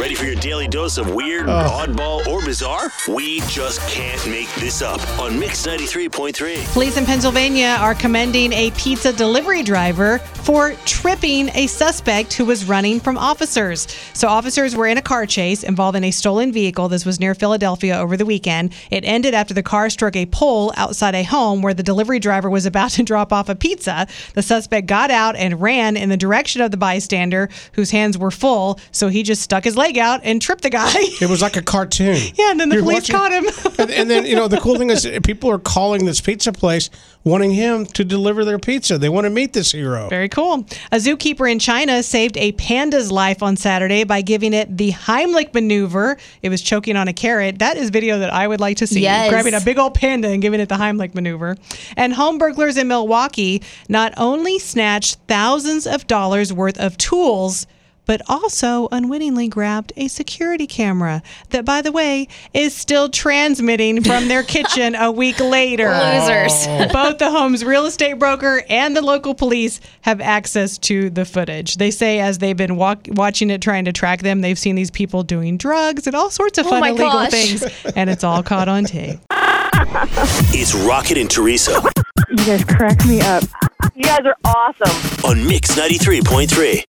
Ready for your daily dose of weird, oddball, or bizarre? We just can't make this up on Mix 93.3. Police in Pennsylvania are commending a pizza delivery driver for tripping a suspect who was running from officers. So, officers were in a car chase involving a stolen vehicle. This was near Philadelphia over the weekend. It ended after the car struck a pole outside a home where the delivery driver was about to drop off a pizza. The suspect got out and ran in the direction of the bystander whose hands were full. So, he just stuck his leg out and tripped the guy. It was like a cartoon. Yeah, and then the You're police watching- caught him. and, and then you know the cool thing is people are calling this pizza place wanting him to deliver their pizza. They want to meet this hero. Very cool. A zookeeper in China saved a panda's life on Saturday by giving it the Heimlich maneuver. It was choking on a carrot. That is video that I would like to see. Yes. Grabbing a big old panda and giving it the Heimlich maneuver. And home burglars in Milwaukee not only snatched thousands of dollars worth of tools, but also unwittingly grabbed a security camera that, by the way, is still transmitting from their kitchen a week later. Losers. Both the home's real estate broker and the local police have access to the footage. They say as they've been walk- watching it, trying to track them, they've seen these people doing drugs and all sorts of Oh fun my illegal gosh. things, and it's all caught on tape. It's Rocket and Teresa You guys crack me up. You guys are awesome. on Mix 93.3.